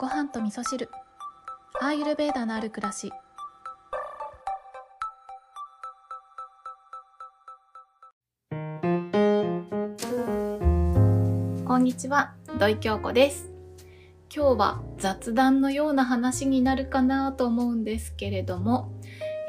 ご飯と味噌汁。アーユルベーダのある暮らし。こんにちは土井京子です。今日は雑談のような話になるかなと思うんですけれども、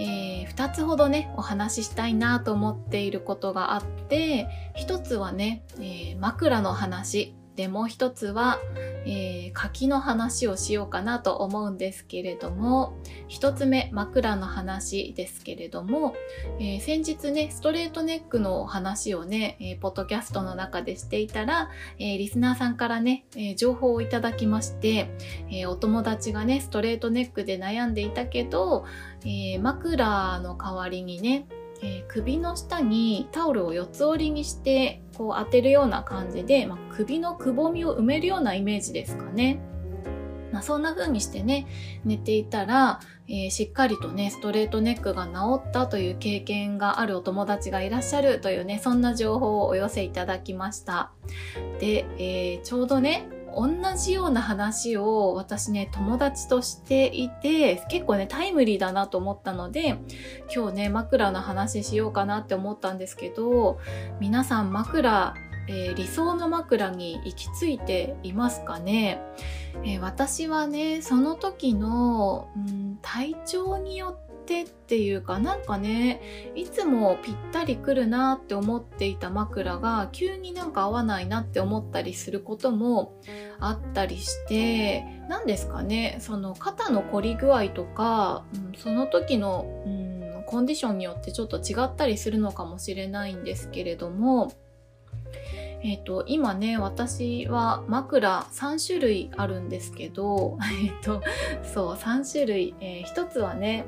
えー、2つほどねお話ししたいなと思っていることがあって1つはね、えー、枕の話。でもう一つは、えー、柿の話をしようかなと思うんですけれども一つ目枕の話ですけれども、えー、先日ねストレートネックの話をね、えー、ポッドキャストの中でしていたら、えリスナーさんからね、え情報をいただきまして、えお友達がねストレートネックで悩んでいたけど、え枕の代わりにねえー、首の下にタオルを四つ折りにしてこう当てるような感じで、まあ、首のくぼみを埋めるようなイメージですかね。まあ、そんな風にしてね寝ていたら、えー、しっかりとねストレートネックが治ったという経験があるお友達がいらっしゃるというねそんな情報をお寄せいただきましたで、えー、ちょうどね同じような話を私ね友達としていて結構ねタイムリーだなと思ったので今日ね枕の話しようかなって思ったんですけど皆さん枕、えー、理想の枕に行き着いていますかね、えー、私はねその時の、うん、体調によっててっていうかなんかねいつもぴったりくるなって思っていた枕が急になんか合わないなって思ったりすることもあったりして何ですかねその肩の凝り具合とか、うん、その時の、うん、コンディションによってちょっと違ったりするのかもしれないんですけれどもえっ、と、今ね、私は枕3種類あるんですけど、えっ、と、そう、3種類。えー、1つはね、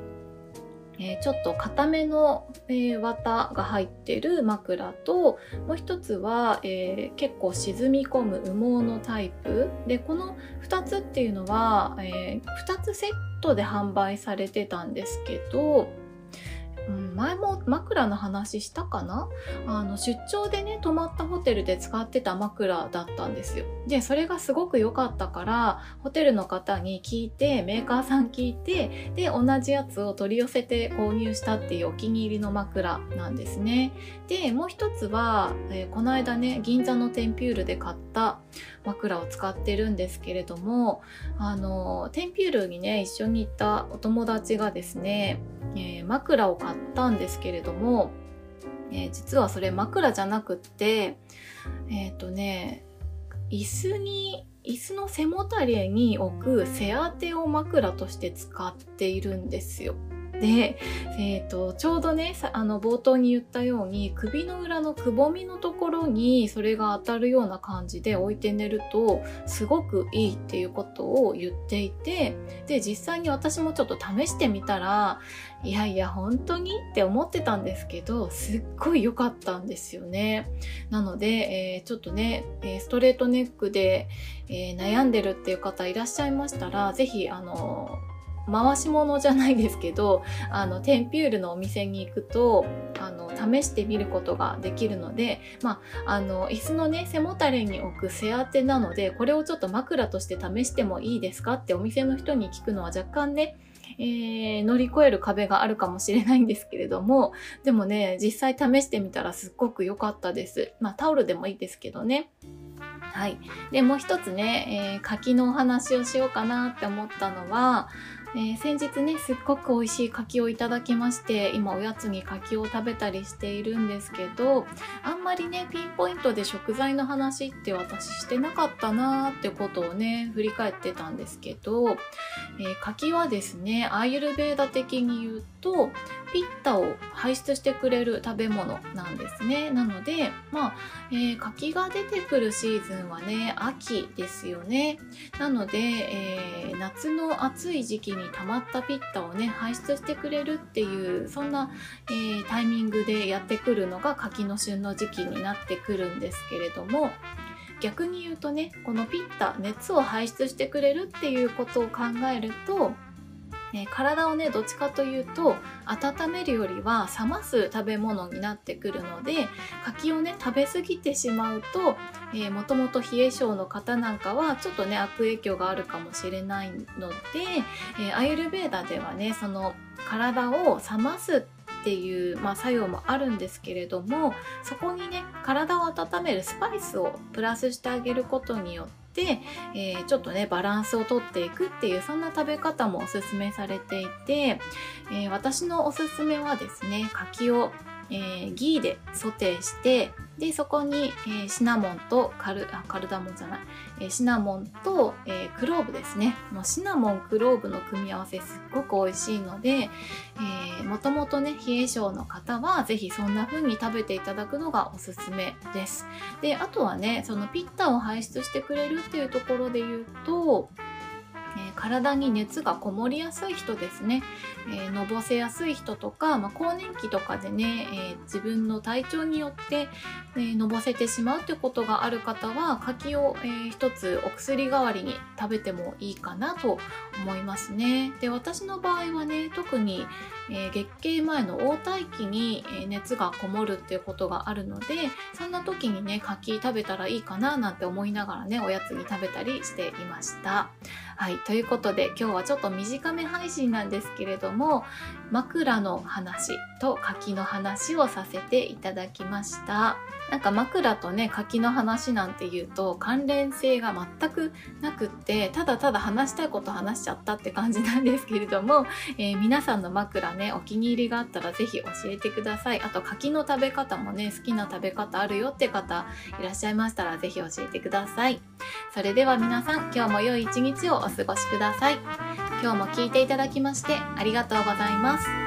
えー、ちょっと固めの、えー、綿が入ってる枕ともう一つは、えー、結構沈み込む羽毛のタイプ。でこの2つっていうのは、え2つセットで販売されてたんですけどうん、前も枕の話したかな？あの出張でね泊まったホテルで使ってた枕だったんですよ。でそれがすごく良かったからホテルの方に聞いてメーカーさん聞いてで同じやつを取り寄せて購入したっていうお気に入りの枕なんですね。でもう一つは、えー、この間ね銀座のテンピュールで買った枕を使ってるんですけれどもあのテンピュールにね一緒に行ったお友達がですね、えー、枕を買ったんですけれども、えー、実はそれ枕じゃなくってえっ、ー、とね椅子に椅子の背もたれに置く背当てを枕として使っているんですよ。で、えーと、ちょうどねあの冒頭に言ったように首の裏のくぼみのところにそれが当たるような感じで置いて寝るとすごくいいっていうことを言っていてで実際に私もちょっと試してみたらいやいや本当にって思ってたんですけどすっごい良かったんですよね。なので、えー、ちょっとねストレートネックで、えー、悩んでるっていう方いらっしゃいましたら是非あの回し物じゃないですけどあのテンピュールのお店に行くとあの試してみることができるので、まあ、あの椅子のね背もたれに置く背当てなのでこれをちょっと枕として試してもいいですかってお店の人に聞くのは若干ねえー、乗り越える壁があるかもしれないんですけれどもでもね実際試してみたらすっごく良かったです。まあタオルでもいいですけどね。はい。でもう一つね、えー、柿のお話をしようかなって思ったのはえー、先日ねすっごく美味しい柿をいただきまして今おやつに柿を食べたりしているんですけどあんまりねピンポイントで食材の話って私してなかったなーってことをね振り返ってたんですけど、えー、柿はですねアーユルベーダ的に言うとピッタを排出してくれる食べ物なんですね。なのでまあ、えー、柿が出てくるシーズンはね秋ですよね。なので、えー、夏の暑い時期に溜まったピッタをね排出してくれるっていうそんな、えー、タイミングでやってくるのが柿の旬の時期になってくるんですけれども逆に言うとねこのピッタ熱を排出してくれるっていうことを考えるとえー、体をねどっちかというと温めるよりは冷ます食べ物になってくるので柿をね食べ過ぎてしまうと、えー、もともと冷え性の方なんかはちょっとね悪影響があるかもしれないので、えー、アイルベーダではねその体を冷ますっていう、まあ、作用もあるんですけれどもそこにね体を温めるスパイスをプラスしてあげることによって、えー、ちょっとねバランスをとっていくっていうそんな食べ方もおすすめされていて、えー、私のおすすめはですね柿を、えー、ギーでソテーしてでそこに、えー、シナモンとカルあカルダモンじゃない、えー、シナモンと、えー、クローブですね。もうシナモンクローブの組み合わせすっごく美味しいので、えもともとね冷え性の方は是非そんな風に食べていただくのがおすすめです。であとはねそのピッタを排出してくれるっていうところで言うと体に熱がこもりやすい人ですね、えー、のぼせやすい人とか、まあ、更年期とかでね、えー、自分の体調によって、えー、のぼせてしまうということがある方は柿を、えー、一つお薬代わりに食べてもいいかなと思いますね。で私の場合はね特に、え月経前の黄体期に、熱がこもるっていうことがあるのでそんな時にね柿食べたらいいかななんて思いながらねおやつに食べたりしていました。はい、ということで今日はちょっと短め配信なんですけれども枕の話と柿の話をさせていただきましたなんか枕とね柿の話なんていうと関連性が全くなくってただただ話したいこと話しちゃったって感じなんですけれども、えー、皆さんの枕ねお気に入りがあったら是非教えてください。あと柿の食べ方もね好きな食べ方あるよって方いらっしゃいましたら是非教えてください。それでは皆さん今日も良い一日をお過ごしください。今日も聞いていただきましてありがとうございます。